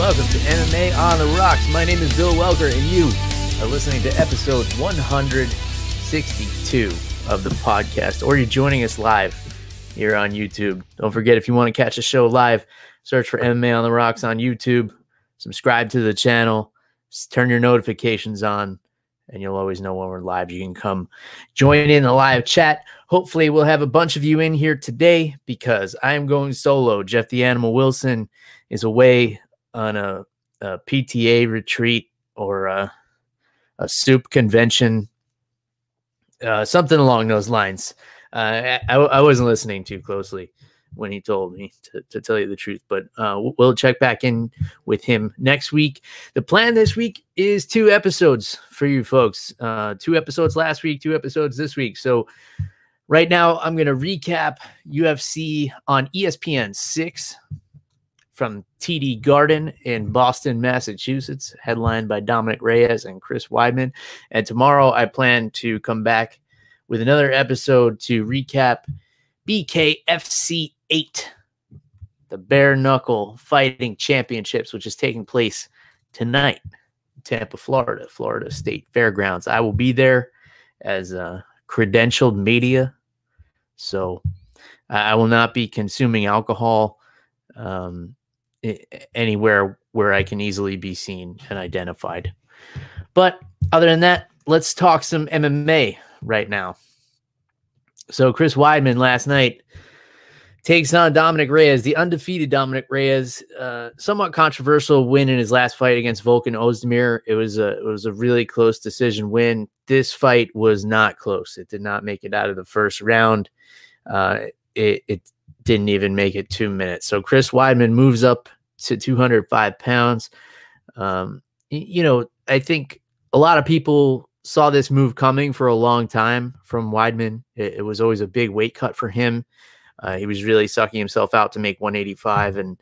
Welcome to MMA on the Rocks. My name is Bill Welker, and you are listening to episode 162 of the podcast, or you're joining us live here on YouTube. Don't forget, if you want to catch the show live, search for MMA on the Rocks on YouTube, subscribe to the channel, turn your notifications on, and you'll always know when we're live. You can come join in the live chat. Hopefully, we'll have a bunch of you in here today because I am going solo. Jeff the Animal Wilson is away on a, a PTA retreat or a, a soup convention, uh, something along those lines. Uh, I, I wasn't listening too closely when he told me to, to tell you the truth, but uh, we'll check back in with him next week. The plan this week is two episodes for you folks. Uh, two episodes last week, two episodes this week. So right now, I'm going to recap UFC on ESPN 6 from TD Garden in Boston, Massachusetts, headlined by Dominick Reyes and Chris Weidman. And tomorrow I plan to come back with another episode to recap BKFC 8, the bare knuckle fighting championships, which is taking place tonight in Tampa, Florida, Florida State Fairgrounds. I will be there as a credentialed media. So I will not be consuming alcohol. Um, anywhere where I can easily be seen and identified. But other than that, let's talk some MMA right now. So Chris Weidman last night takes on Dominick Reyes, the undefeated Dominick Reyes. Uh, somewhat controversial win in his last fight against Volkan Ozdemir. It was a it was a really close decision win. This fight was not close. It did not make it out of the first round. Uh, it, it didn't even make it two minutes. So Chris Weidman moves up to 205 pounds. Um, you know, I think a lot of people saw this move coming for a long time from Weidman. It, it was always a big weight cut for him. Uh, he was really sucking himself out to make 185, and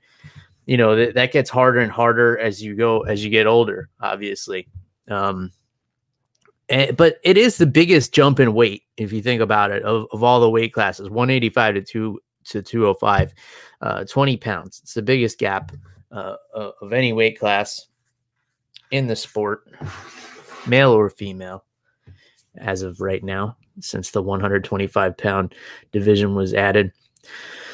you know th- that gets harder and harder as you go as you get older. Obviously, um, and, but it is the biggest jump in weight if you think about it of, of all the weight classes 185 to 2 to 205 uh, 20 pounds it's the biggest gap uh, of any weight class in the sport male or female as of right now since the 125 pound division was added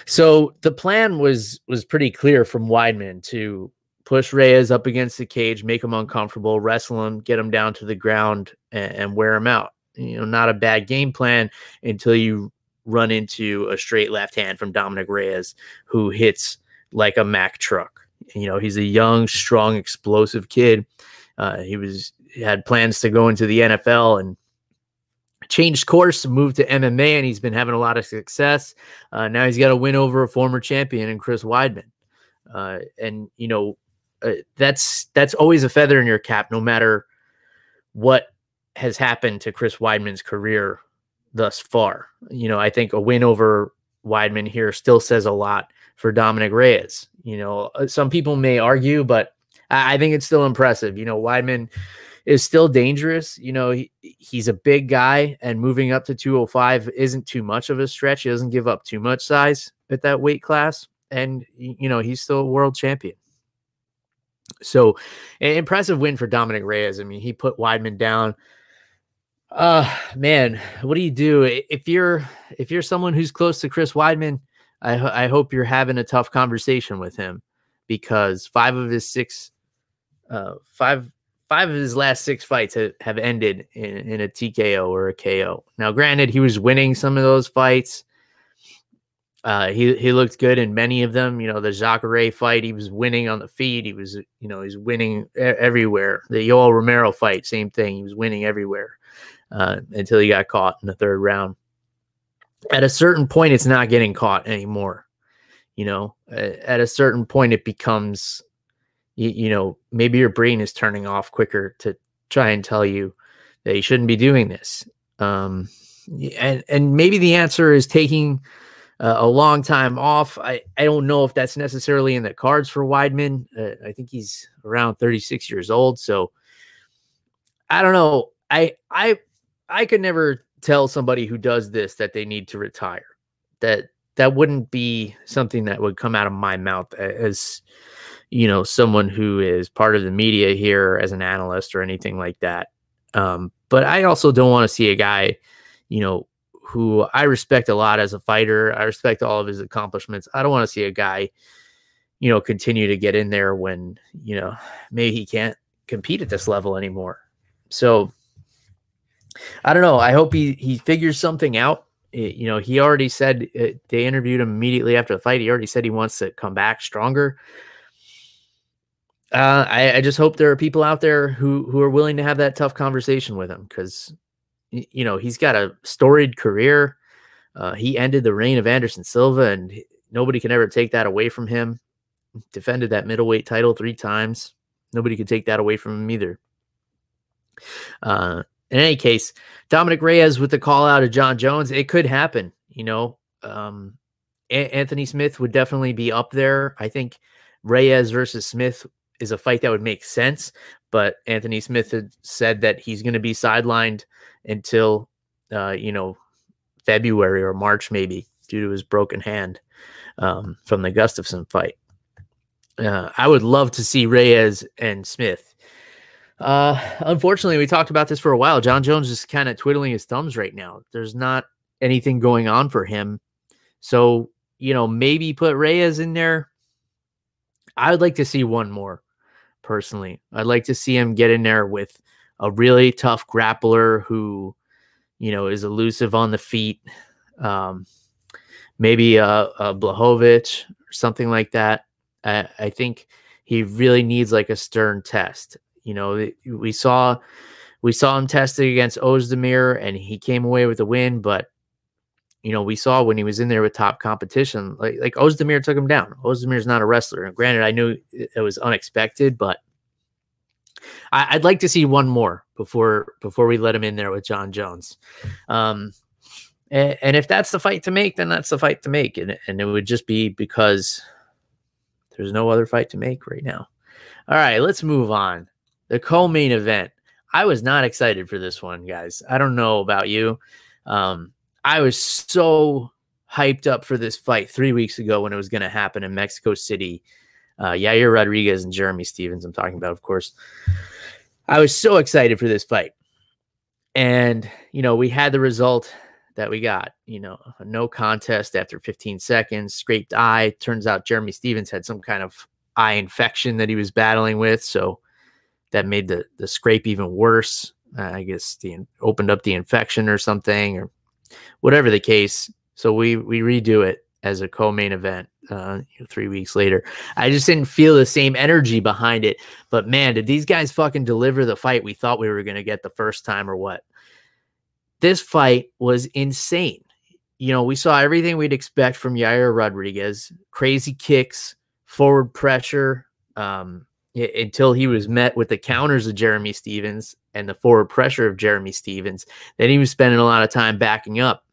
so the plan was was pretty clear from Weidman to push Reyes up against the cage, make him uncomfortable, wrestle him, get him down to the ground, and, and wear him out. You know, not a bad game plan until you run into a straight left hand from Dominick Reyes, who hits like a Mack truck. You know, he's a young, strong, explosive kid. Uh, he was had plans to go into the NFL and changed course, moved to MMA, and he's been having a lot of success. Uh, now he's got a win over a former champion and Chris Weidman. Uh, and you know, uh, that's that's always a feather in your cap, no matter what has happened to Chris Weidman's career thus far. You know, I think a win over Weidman here still says a lot for Dominick Reyes. You know, uh, some people may argue, but I, think it's still impressive. You know, Weidman is still dangerous. You know, he, he's a big guy, and moving up to 205 isn't too much of a stretch. He doesn't give up too much size at that weight class. And, you know, he's still a world champion. So, an impressive win for Dominick Reyes. I mean, he put Weidman down. Uh man, what do you do if you're if you're someone who's close to Chris Weidman? I I hope you're having a tough conversation with him because five of his six, uh, five five of his last six fights have, have ended in, in a TKO or a KO. Now, granted, he was winning some of those fights. Uh, he he looked good in many of them. You know, the Jacare fight, he was winning on the feet. He was, you know, he's winning everywhere. The Yoel Romero fight, same thing. He was winning everywhere uh, until he got caught in the third round. At a certain point, it's not getting caught anymore. You know, at a certain point, it becomes you, you know, maybe your brain is turning off quicker to try and tell you that you shouldn't be doing this. Um, and and maybe the answer is taking uh, a long time off. I I don't know if that's necessarily in the cards for Weidman. Uh, I think he's around 36 years old, so I don't know. I I I could never tell somebody who does this that they need to retire. That that wouldn't be something that would come out of my mouth as you know someone who is part of the media here as an analyst or anything like that. Um, but I also don't want to see a guy, you know, who I respect a lot as a fighter. I respect all of his accomplishments. I don't want to see a guy, you know, continue to get in there when you know maybe he can't compete at this level anymore. So I don't know. I hope he he figures something out. It, you know, he already said it, uh, they interviewed him immediately after the fight. He already said he wants to come back stronger. Uh, I, I just hope there are people out there who who are willing to have that tough conversation with him because you know he's got a storied career. Uh, he ended the reign of Anderson Silva, and nobody can ever take that away from him. Defended that middleweight title three times. Nobody could take that away from him either. Uh, in any case, Dominick Reyes with the call out of Jon Jones, it could happen. You know, um, a- Anthony Smith would definitely be up there. I think Reyes versus Smith is a fight that would make sense, but Anthony Smith had said that he's going to be sidelined until, uh, you know, February or March maybe due to his broken hand um, from the Gustafsson fight. Uh, I would love to see Reyes and Smith uh, unfortunately, we talked about this for a while. Jon Jones is kind of twiddling his thumbs right now. There's not anything going on for him. So, you know, maybe put Reyes in there. I would like to see one more personally. I'd like to see him get in there with a really tough grappler who, you know, is elusive on the feet. Um, maybe a, a Blachowicz or something like that. I, I think he really needs like a stern test. You know, we saw we saw him tested against Ozdemir and he came away with a win, but you know, we saw when he was in there with top competition, like like Ozdemir took him down. Ozdemir's not a wrestler. And granted, I knew it was unexpected, but I, would like to see one more before before we let him in there with Jon Jones. Um, and, and, if that's the fight to make, then that's the fight to make, and and it would just be because there's no other fight to make right now. All right, let's move on the co-main event. I was not excited for this one, guys. I don't know about you. Um, I was so hyped up for this fight three weeks ago when it was going to happen in Mexico City. Uh, Yair Rodriguez and Jeremy Stephens, I'm talking about, of course. I was so excited for this fight. And, you know, we had the result that we got, you know, no contest after 15 seconds, scraped eye. Turns out Jeremy Stephens had some kind of eye infection that he was battling with. So that made the the scrape even worse. Uh, I guess the opened up the infection or something or whatever the case. So we we redo it as a co-main event uh, three weeks later. I just didn't feel the same energy behind it. But man, did these guys fucking deliver the fight we thought we were going to get the first time or what? This fight was insane. You know, we saw everything we'd expect from Yair Rodriguez crazy kicks, forward pressure, um, until he was met with the counters of Jeremy Stephens and the forward pressure of Jeremy Stephens. Then he was spending a lot of time backing up.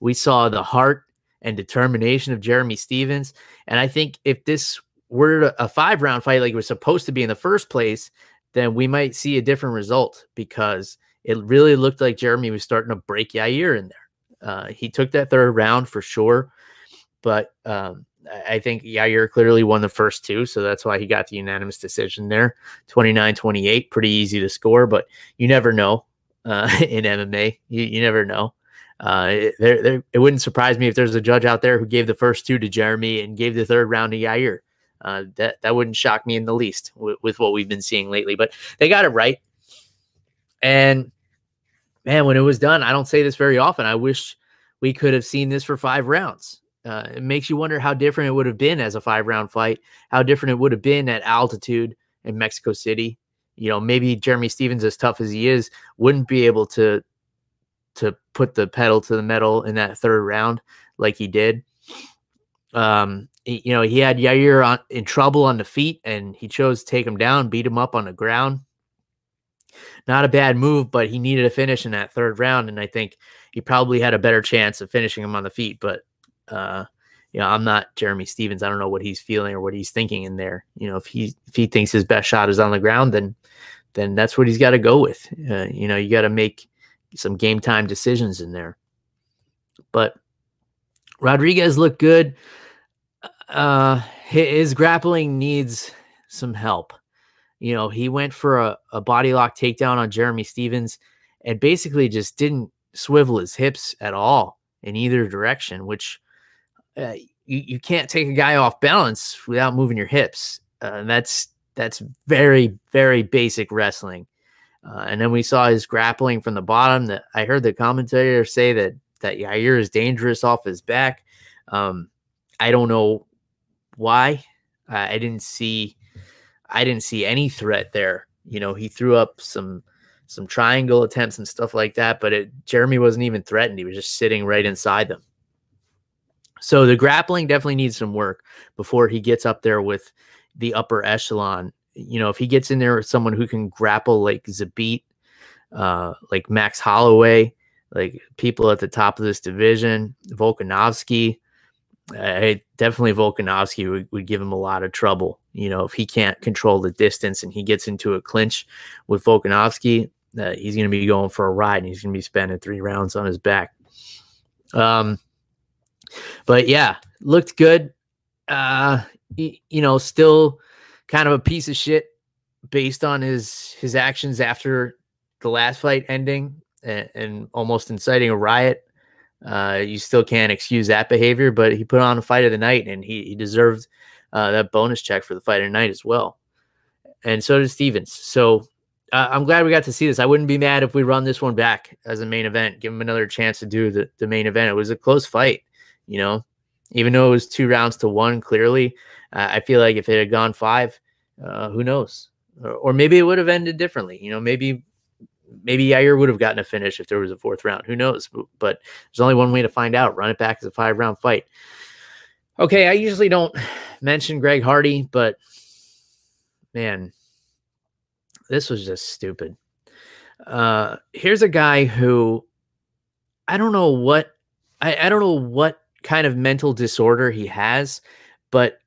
We saw the heart and determination of Jeremy Stephens. And I think if this were a five round fight like it was supposed to be in the first place, then we might see a different result because it really looked like Jeremy was starting to break Yair in there. Uh, he took that third round for sure, but um, I think Yair clearly won the first two, so that's why he got the unanimous decision there. 29-28, pretty easy to score, but you never know uh, in MMA. You, you never know. Uh, it, it wouldn't surprise me if there's a judge out there who gave the first two to Jeremy and gave the third round to Yair. Uh, that that wouldn't shock me in the least with, with what we've been seeing lately. But they got it right. And man, when it was done, I don't say this very often. I wish we could have seen this for five rounds. Uh, it makes you wonder how different it would have been as a five round fight, how different it would have been at altitude in Mexico City. You know, maybe Jeremy Stephens, as tough as he is, wouldn't be able to to put the pedal to the metal in that third round like he did. Um, you know, he had Yair on, in trouble on the feet and he chose to take him down, beat him up on the ground. Not a bad move, but he needed a finish in that third round. And I think he probably had a better chance of finishing him on the feet. But, uh, you know, I'm not Jeremy Stephens. I don't know what he's feeling or what he's thinking in there. You know, if he if he thinks his best shot is on the ground, then then that's what he's got to go with. Uh, you know, you got to make some game time decisions in there. But Rodriguez looked good. Uh, his grappling needs some help. You know, he went for a, a body lock takedown on Jeremy Stephens and basically just didn't swivel his hips at all in either direction, which uh, you, you can't take a guy off balance without moving your hips. Uh, and that's that's very very basic wrestling. Uh, and then we saw his grappling from the bottom. That I heard the commentator say that that Yair is dangerous off his back. Um, I don't know why. I didn't see I didn't see any threat there. You know, he threw up some some triangle attempts and stuff like that, but it, Jeremy wasn't even threatened. He was just sitting right inside them. So the grappling definitely needs some work before he gets up there with the upper echelon. You know, if he gets in there with someone who can grapple like Zabit, uh, like Max Holloway, like people at the top of this division, Volkanovski, I definitely Volkanovski would, would give him a lot of trouble. You know, if he can't control the distance and he gets into a clinch with Volkanovski, uh, he's going to be going for a ride and he's going to be spending three rounds on his back. Um, but yeah, looked good. Uh, you, you know, still kind of a piece of shit based on his his actions after the last fight ending and, and almost inciting a riot. Uh, you still can't excuse that behavior, but he put on a fight of the night and he, he deserved uh, that bonus check for the fight of the night as well. And so did Stephens. So uh, I'm glad we got to see this. I wouldn't be mad if we run this one back as a main event, give him another chance to do the, the main event. It was a close fight you know, even though it was two rounds to one, clearly, uh, I feel like if it had gone five, uh, who knows? Or, or, maybe it would have ended differently. You know, maybe maybe Yair would have gotten a finish if there was a fourth round. Who knows? But, there's only one way to find out. Run it back as a five round fight. Okay, I usually don't mention Greg Hardy, but man, this was just stupid. Uh, here's a guy who I don't know what I, I don't know what kind of mental disorder he has, but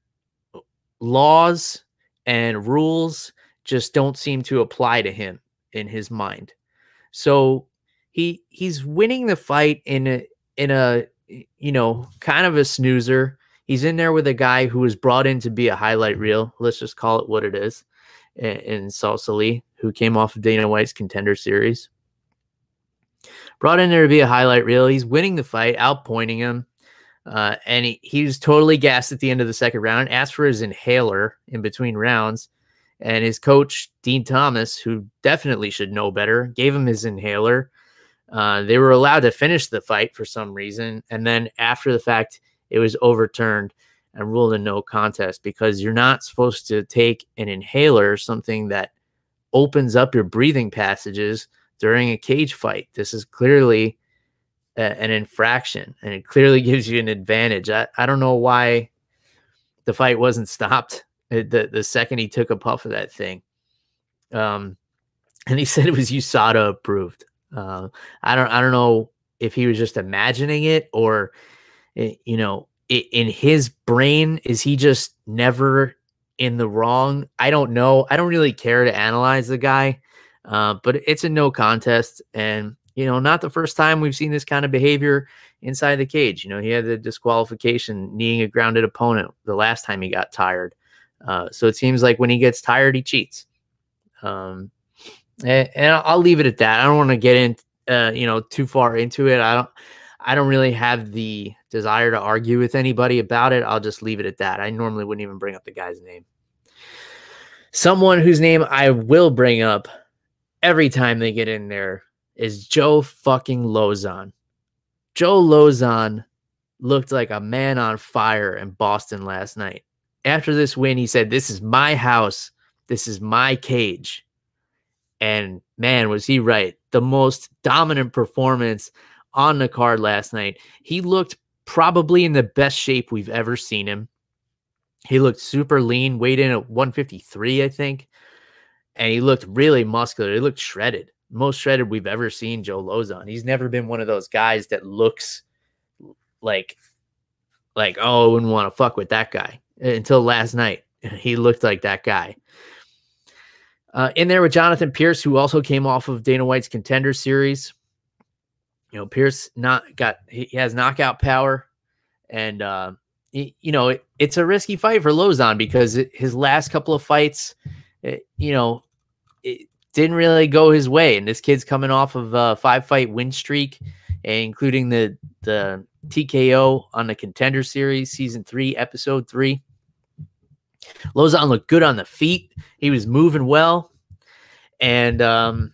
uh, laws and rules just don't seem to apply to him in his mind. So he he's winning the fight in a in a you know kind of a snoozer. He's in there with a guy who was brought in to be a highlight reel. Let's just call it what it is. Ben Sosoli, who came off of Dana White's contender series. Brought in there to be a highlight reel. He's winning the fight, outpointing him. Uh, and he, he was totally gassed at the end of the second round, asked for his inhaler in between rounds. And his coach, Dean Thomas, who definitely should know better, gave him his inhaler. Uh, they were allowed to finish the fight for some reason. And then after the fact, it was overturned and ruled a no contest because you're not supposed to take an inhaler, something that opens up your breathing passages during a cage fight. This is clearly an infraction and it clearly gives you an advantage. I, I don't know why the fight wasn't stopped the, the second he took a puff of that thing. Um, and he said it was USADA approved. Uh, I don't I don't know if he was just imagining it or eh, you know in his brain is he just never in the wrong? I don't know. I don't really care to analyze the guy, uh, but it's a no contest, and you know, not the first time we've seen this kind of behavior inside the cage. You know, he had the disqualification, kneeing a grounded opponent the last time he got tired. Uh, so it seems like when he gets tired, he cheats. Um, and, and I'll leave it at that. I don't want to get in, uh, you know, too far into it. I don't, I don't really have the desire to argue with anybody about it. I'll just leave it at that. I normally wouldn't even bring up the guy's name. Someone whose name I will bring up every time they get in there is Joe fucking Lauzon. Joe Lauzon looked like a man on fire in Boston last night. After this win, he said, This is my house. This is my cage. And man, was he right. The most dominant performance on the card last night. He looked probably in the best shape we've ever seen him. He looked super lean, weighed in at 153, I think. And he looked really muscular. He looked shredded. Most shredded we've ever seen Joe Lauzon. He's never been one of those guys that looks like like, oh, I wouldn't want to fuck with that guy until last night. He looked like that guy. Uh, in there with Jonathan Pearce, who also came off of Dana White's contender series. You know, Pearce not got he has knockout power, and uh, he, you know it, it's a risky fight for Lauzon because it, his last couple of fights, it, you know, it didn't really go his way. And this kid's coming off of a five fight win streak, including the the TKO on the contender series, season three, episode three. Lauzon looked good on the feet. He was moving well. And, um,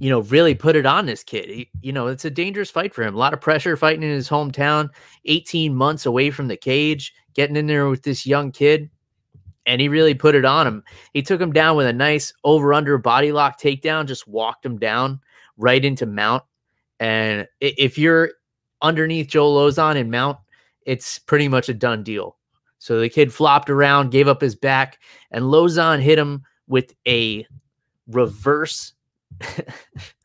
you know, really put it on this kid. He, you know, it's a dangerous fight for him. A lot of pressure fighting in his hometown, 18 months away from the cage, getting in there with this young kid. And he really put it on him. He took him down with a nice over under body lock takedown, just walked him down right into mount. And if you're underneath Joe Lauzon and mount, it's pretty much a done deal. So the kid flopped around, gave up his back, and Lauzon hit him with a reverse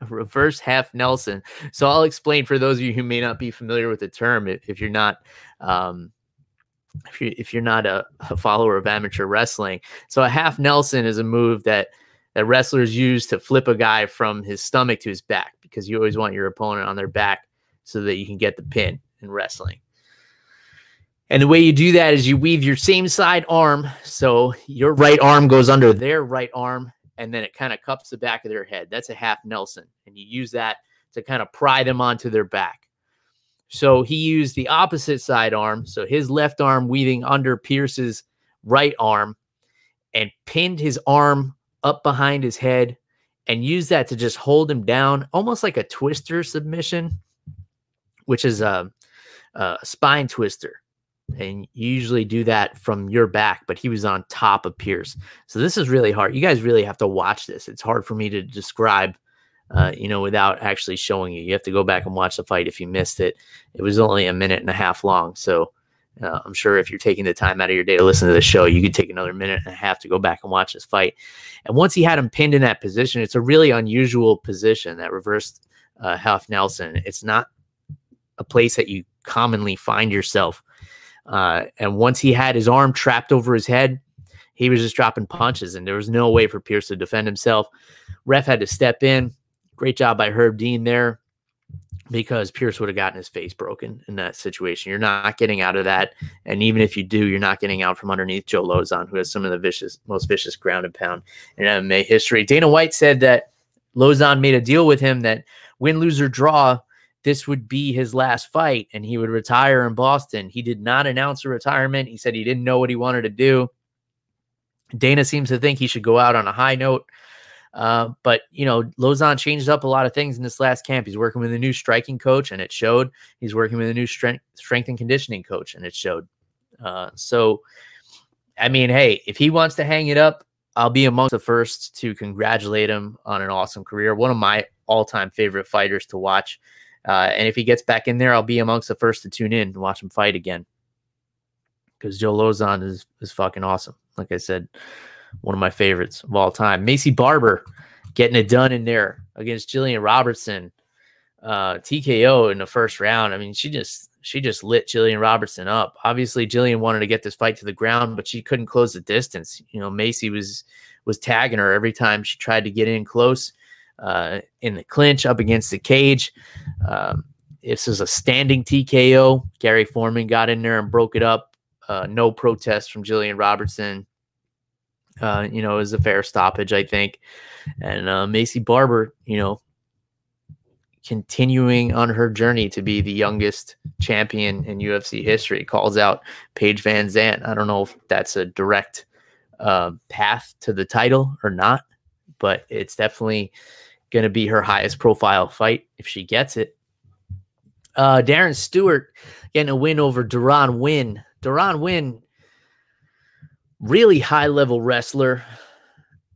reverse half Nelson. So I'll explain for those of you who may not be familiar with the term if, if you're not um, if you if you're not a, a, follower of amateur wrestling. So a half Nelson is a move that that wrestlers use to flip a guy from his stomach to his back because you always want your opponent on their back so that you can get the pin in wrestling. And the way you do that is you weave your same side arm. So your right arm goes under their right arm, and then it kind of cups the back of their head. That's a half Nelson. And you use that to kind of pry them onto their back. So he used the opposite side arm. So his left arm weaving under Pearce's right arm and pinned his arm up behind his head and used that to just hold him down, almost like a twister submission, which is a, a spine twister and you usually do that from your back, but he was on top of Pearce. So this is really hard. You guys really have to watch this. It's hard for me to describe, uh, you know, without actually showing you. You have to go back and watch the fight if you missed it. It was only a minute and a half long, so uh, I'm sure if you're taking the time out of your day to listen to the show, you could take another minute and a half to go back and watch this fight. And once he had him pinned in that position, it's a really unusual position, that reversed uh, half Nelson. It's not a place that you commonly find yourself uh, and once he had his arm trapped over his head, he was just dropping punches, and there was no way for Pearce to defend himself. Ref had to step in. Great job by Herb Dean there because Pearce would have gotten his face broken in that situation. You're not getting out of that. And even if you do, you're not getting out from underneath Joe Lauzon, who has some of the vicious, most vicious ground and pound in MMA history. Dana White said that Lauzon made a deal with him that win, lose, or draw, this would be his last fight and he would retire in Boston. He did not announce a retirement. He said he didn't know what he wanted to do. Dana seems to think he should go out on a high note. Uh, but you know, Lauzon changed up a lot of things in this last camp. He's working with a new striking coach, and it showed. He's working with a new strength strength and conditioning coach, and it showed. Uh, so, I mean, hey, if he wants to hang it up, I'll be amongst the first to congratulate him on an awesome career. One of my all time favorite fighters to watch. Uh, and if he gets back in there, I'll be amongst the first to tune in and watch him fight again. Because Joe Lauzon is is fucking awesome. Like I said, one of my favorites of all time. Maycee Barber getting it done in there against Jillian Robertson. Uh, TKO in the first round. I mean, she just she just lit Jillian Robertson up. Obviously, Jillian wanted to get this fight to the ground, but she couldn't close the distance. You know, Maycee was was tagging her every time she tried to get in close uh, in the clinch up against the cage. Um, this is a standing TKO. Gary Foreman got in there and broke it up. Uh, no protest from Jillian Robertson. Uh, you know, is a fair stoppage, I think. And uh, Maycee Barber, you know, continuing on her journey to be the youngest champion in UFC history, calls out Paige VanZant. I don't know if that's a direct uh, path to the title or not, but it's definitely going to be her highest profile fight if she gets it. Uh, Darren Stewart getting a win over Deron Winn. Deron Winn, really high level wrestler.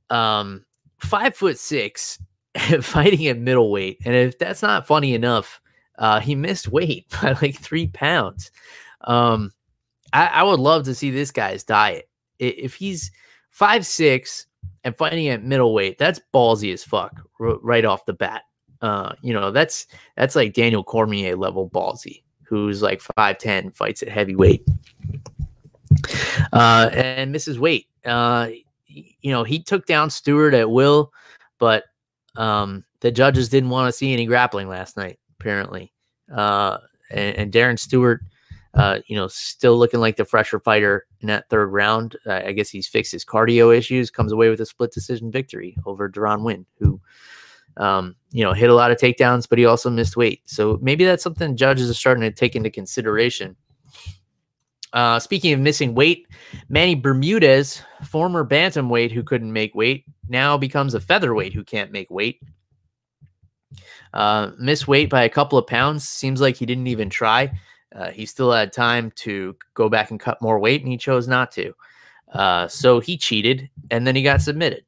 Um, five foot six, fighting at middleweight. And if that's not funny enough, uh, he missed weight by like three pounds. Um, I, I would love to see this guy's diet. If he's five six and fighting at middleweight, that's ballsy as fuck right off the bat. Uh, you know, that's that's like Daniel Cormier level ballsy, who's like five ten, fights at heavyweight, uh, and Mrs. weight. Uh, you know, he took down Stewart at will, but um, the judges didn't want to see any grappling last night, apparently. Uh, and, and Darren Stewart uh, you know, still looking like the fresher fighter in that third round. Uh, I guess he's fixed his cardio issues, comes away with a split decision victory over Deron Winn, who, um, you know, hit a lot of takedowns, but he also missed weight. So maybe that's something judges are starting to take into consideration. Uh, speaking of missing weight, Manny Bermudez, former bantamweight who couldn't make weight, now becomes a featherweight who can't make weight. Uh, missed weight by a couple of pounds. Seems like he didn't even try. Uh, he still had time to go back and cut more weight, and he chose not to. Uh, so he cheated, and then he got submitted.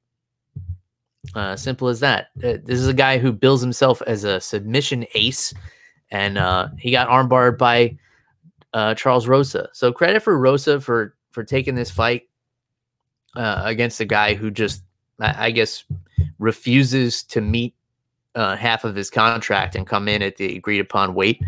Uh, simple as that. Uh, this is a guy who bills himself as a submission ace, and uh, he got armbarred by uh, Charles Rosa. So credit for Rosa for for taking this fight against a guy who just, I, I guess, refuses to meet half of his contract and come in at the agreed upon weight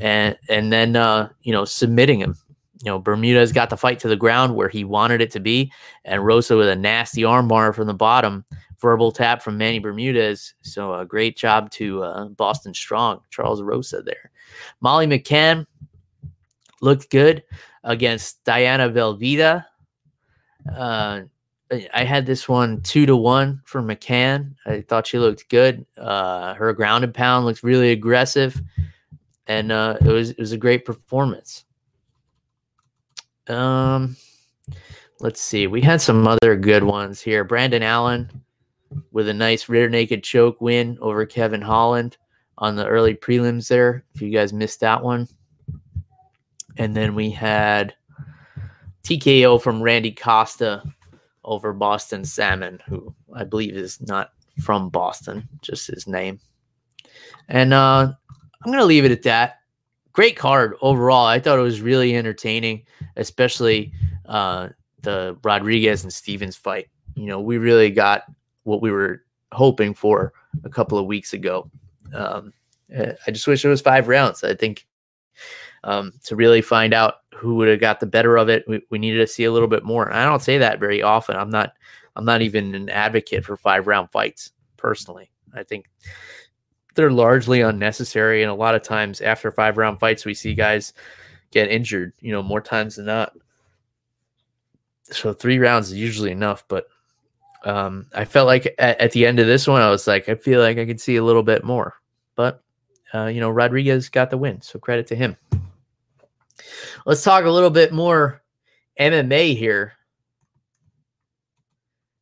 and and then uh, you know submitting him. You know, Bermudez got the fight to the ground where he wanted it to be, and Rosa with a nasty armbar from the bottom, verbal tap from Manny Bermudez. So a great job to uh, Boston Strong, Charles Rosa there. Molly McCann looked good against Diana Belbita. Uh, I had this one two to one for McCann. I thought she looked good. Uh, her grounded pound looked really aggressive and uh, it was it was a great performance. Um, let's see, we had some other good ones here. Brendan Allen with a nice rear naked choke win over Kevin Holland on the early prelims there. If you guys missed that one, and then we had TKO from Randy Costa over Boston Salmon, who I believe is not from Boston, just his name. And uh, I'm going to leave it at that. Great card overall. I thought it was really entertaining, especially uh, the Rodriguez and Stephens fight. You know, we really got what we were hoping for a couple of weeks ago. Um, eh, I just wish it was five rounds. I think um, to really find out who would have got the better of it, we, we needed to see a little bit more. And I don't say that very often. I'm not. I'm not even an advocate for five round fights personally. I think they're largely unnecessary. And a lot of times after five round fights, we see guys get injured, you know, more times than not. So three rounds is usually enough. But um, I felt like at, at, the end of this one, I was like, I feel like I could see a little bit more. But, uh, you know, Rodriguez got the win. So credit to him. Let's talk a little bit more MMA here.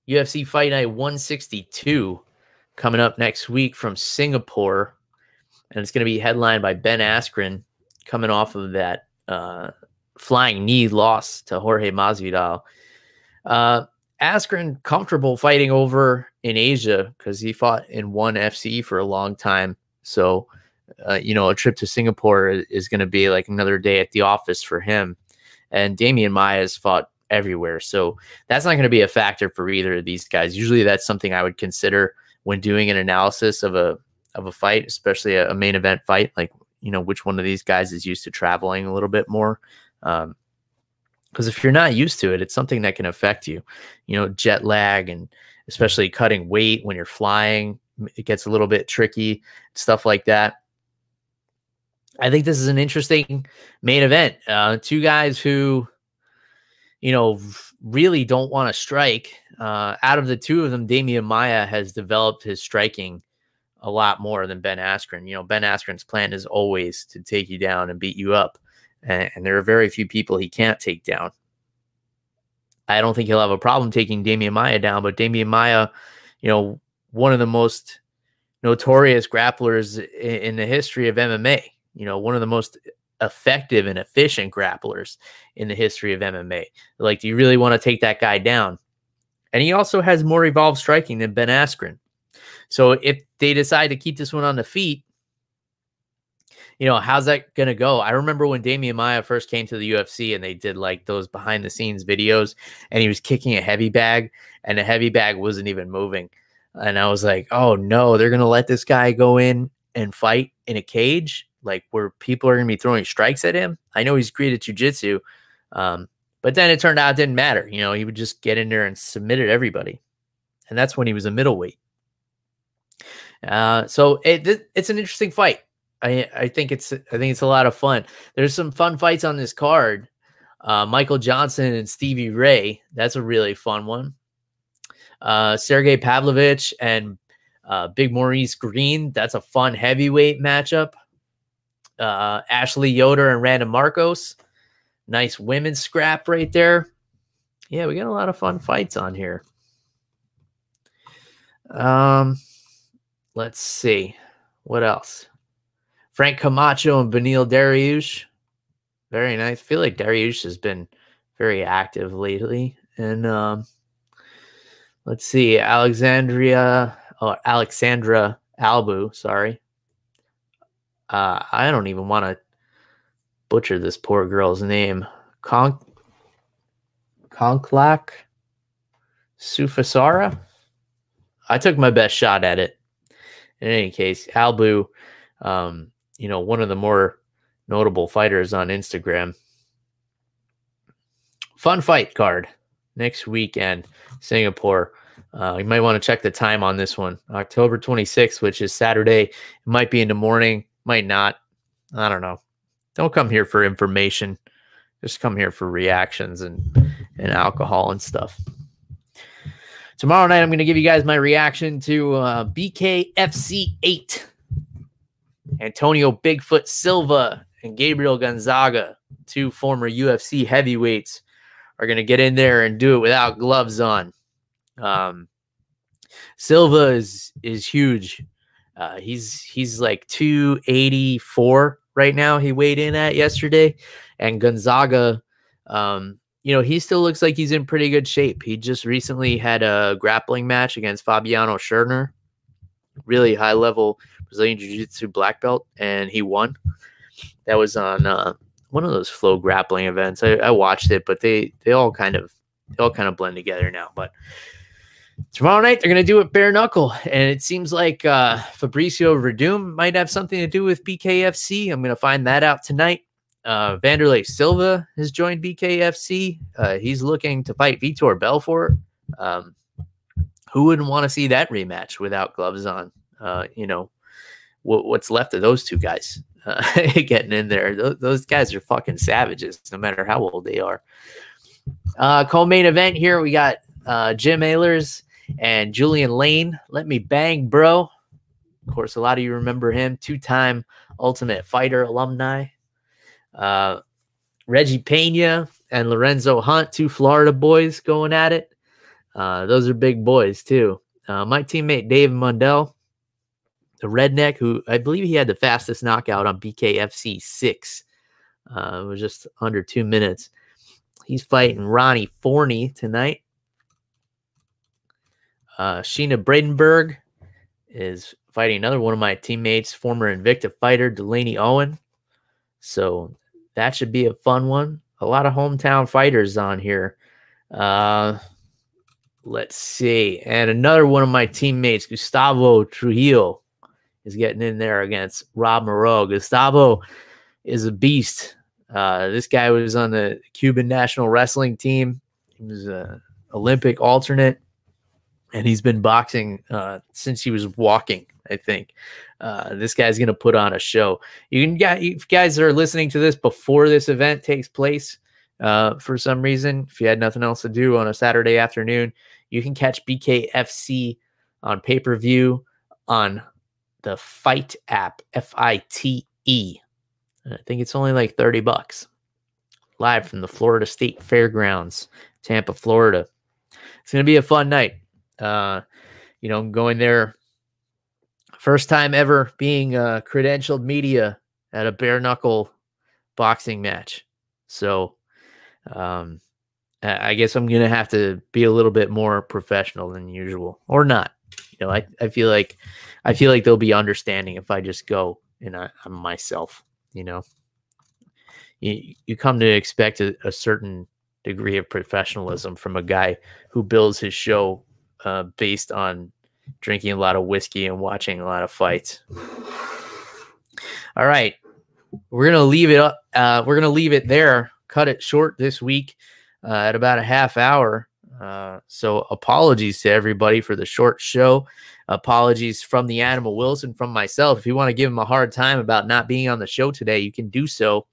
UFC Fight Night 162 coming up next week from Singapore. And it's going to be headlined by Ben Askren coming off of that uh, flying knee loss to Jorge Masvidal. Uh, Askren comfortable fighting over in Asia because he fought in one FC for a long time. So, uh, you know, a trip to Singapore is, going to be like another day at the office for him. And Demian Maia has fought everywhere. So that's not going to be a factor for either of these guys. Usually that's something I would consider when doing an analysis of a of a fight, especially a, a main event fight, like you know which one of these guys is used to traveling a little bit more. Um, because if you're not used to it, it's something that can affect you. You know, jet lag and especially cutting weight when you're flying, it gets a little bit tricky, stuff like that. I think this is an interesting main event. Uh, two guys who, you know, really don't want to strike. Uh, out of the two of them, Demian Maia has developed his striking a lot more than Ben Askren. You know, Ben Askren's plan is always to take you down and beat you up, and, and there are very few people he can't take down. I don't think he'll have a problem taking Demian Maia down, but Demian Maia, you know, one of the most notorious grapplers in, in the history of MMA. You know, one of the most effective and efficient grapplers in the history of MMA. Like, do you really want to take that guy down? And he also has more evolved striking than Ben Askren. So if they decide to keep this one on the feet, you know, how's that gonna go? I remember when Demian Maia first came to the UFC and they did like those behind the scenes videos, and he was kicking a heavy bag, and the heavy bag wasn't even moving, and I was like, oh no, they're gonna let this guy go in and fight in a cage, like where people are gonna be throwing strikes at him. I know he's great at jujitsu, um, but then it turned out it didn't matter. You know, he would just get in there and submitted everybody, and that's when he was a middleweight. Uh, so it, it's an interesting fight. I I think it's I think it's a lot of fun. There's some fun fights on this card. Uh, Michael Johnson and Stevie Ray. That's a really fun one. Uh, Sergey Pavlovich and uh, Big Maurice Greene. That's a fun heavyweight matchup. Uh, Ashley Yoder and Randa Markos. Nice women's scrap right there. Yeah, we got a lot of fun fights on here. Um, let's see what else. Frank Camacho and Beneil Dariush. Very nice. I feel like Dariush has been very active lately. And um, let's see, Alexandria or oh, Alexandra Albu, sorry. Uh, I don't even want to butcher this poor girl's name. Con Conklak Sufasara. I took my best shot at it. In any case, Albu um, you know, one of the more notable fighters on Instagram. Fun fight card next weekend, Singapore. Uh, you might want to check the time on this one, October 26th, which is Saturday. It might be in the morning, might not. I don't know. Don't come here for information. Just come here for reactions and and alcohol and stuff. Tomorrow night, I'm going to give you guys my reaction to uh, BKFC 8. Antonio Bigfoot Silva and Gabriel Gonzaga, two former UFC heavyweights, are going to get in there and do it without gloves on. Um, Silva is is huge. Uh, he's he's like 284 right now. He weighed in at yesterday, and Gonzaga, um, you know, he still looks like he's in pretty good shape. He just recently had a grappling match against Fabiano Scherner, really high level Brazilian Jiu Jitsu black belt, and he won. That was on uh, one of those flow grappling events. I, I, watched it, but they they all kind of they all kind of blend together now. But tomorrow night they're gonna do it bare knuckle, and it seems like uh, Fabricio Werdum might have something to do with BKFC. I'm gonna find that out tonight. Uh, Vanderlei Silva has joined BKFC. Uh, he's looking to fight Vitor Belfort. Um, who wouldn't want to see that rematch without gloves on? Uh, you know, what's left of those two guys uh, getting in there. Those, those, guys are fucking savages, no matter how old they are. Uh, co-main event here, we got uh, Jim Alers and Julian Lane. Let me bang, bro. Of course, a lot of you remember him, two-time Ultimate Fighter alumni. Uh, Reggie Pena and Lorenzo Hunt, two Florida boys going at it. Uh, those are big boys too. Uh, my teammate Dave Mundell the redneck who I believe he had the fastest knockout on BKFC six. Uh, it was just under two minutes. He's fighting Ronnie Forney tonight. Uh, Sheena Bradenberg is fighting another one of my teammates, former Invicta fighter Delaney Owen. So that should be a fun one. A lot of hometown fighters on here. Uh, let's see. And another one of my teammates, Gustavo Trujillo, is getting in there against Rob Moreau. Gustavo is a beast. Uh, this guy was on the Cuban national wrestling team. He was an Olympic alternate, and he's been boxing uh, since he was walking. I think uh, this guy's going to put on a show. You can get if you guys are listening to this before this event takes place. Uh, for some reason, if you had nothing else to do on a Saturday afternoon, you can catch BKFC on pay per view on the Fight app, F I T E. I think it's only like 30 bucks. Live from the Florida State Fairgrounds, Tampa, Florida. It's going to be a fun night. Uh, you know, going there, first time ever being uh, credentialed media at a bare knuckle boxing match. So, um, I guess I'm to have to be a little bit more professional than usual or not. You know, I, I feel like I feel like they'll be understanding if I just go and I, am myself. you know, you, you come to expect a, a certain degree of professionalism from a guy who builds his show uh, based on drinking a lot of whiskey and watching a lot of fights. All right, we're gonna leave it up. Uh, we're gonna leave it there. Cut it short this week uh, at about a half hour. Uh, so apologies to everybody for the short show. Apologies from the Animal Wilson, from myself. If you want to give him a hard time about not being on the show today, you can do so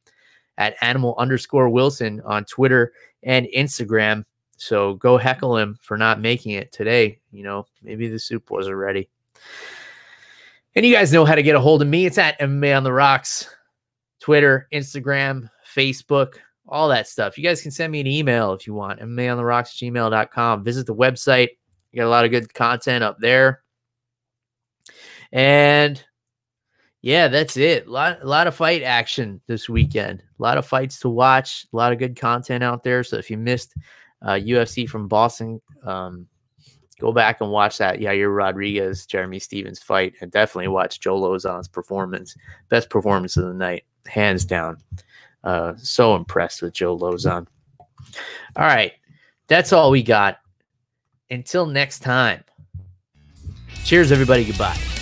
at animal underscore Wilson on Twitter and Instagram. So go heckle him for not making it today. You know, maybe the soup wasn't ready. And you guys know how to get a hold of me. It's at MMA on the Rocks, Twitter, Instagram, Facebook, all that stuff. You guys can send me an email if you want, MMA on the Rocks, gmail.com. Visit the website. You got a lot of good content up there. And yeah, that's it. A lot, a lot of fight action this weekend. A lot of fights to watch. A lot of good content out there. So if you missed uh, UFC from Boston, um, go back and watch that Yair Rodriguez, Jeremy Stephens fight, and definitely watch Joe Lauzon's performance. Best performance of the night, hands down. Uh, so impressed with Joe Lauzon. All right, that's all we got. Until next time. Cheers, everybody. Goodbye.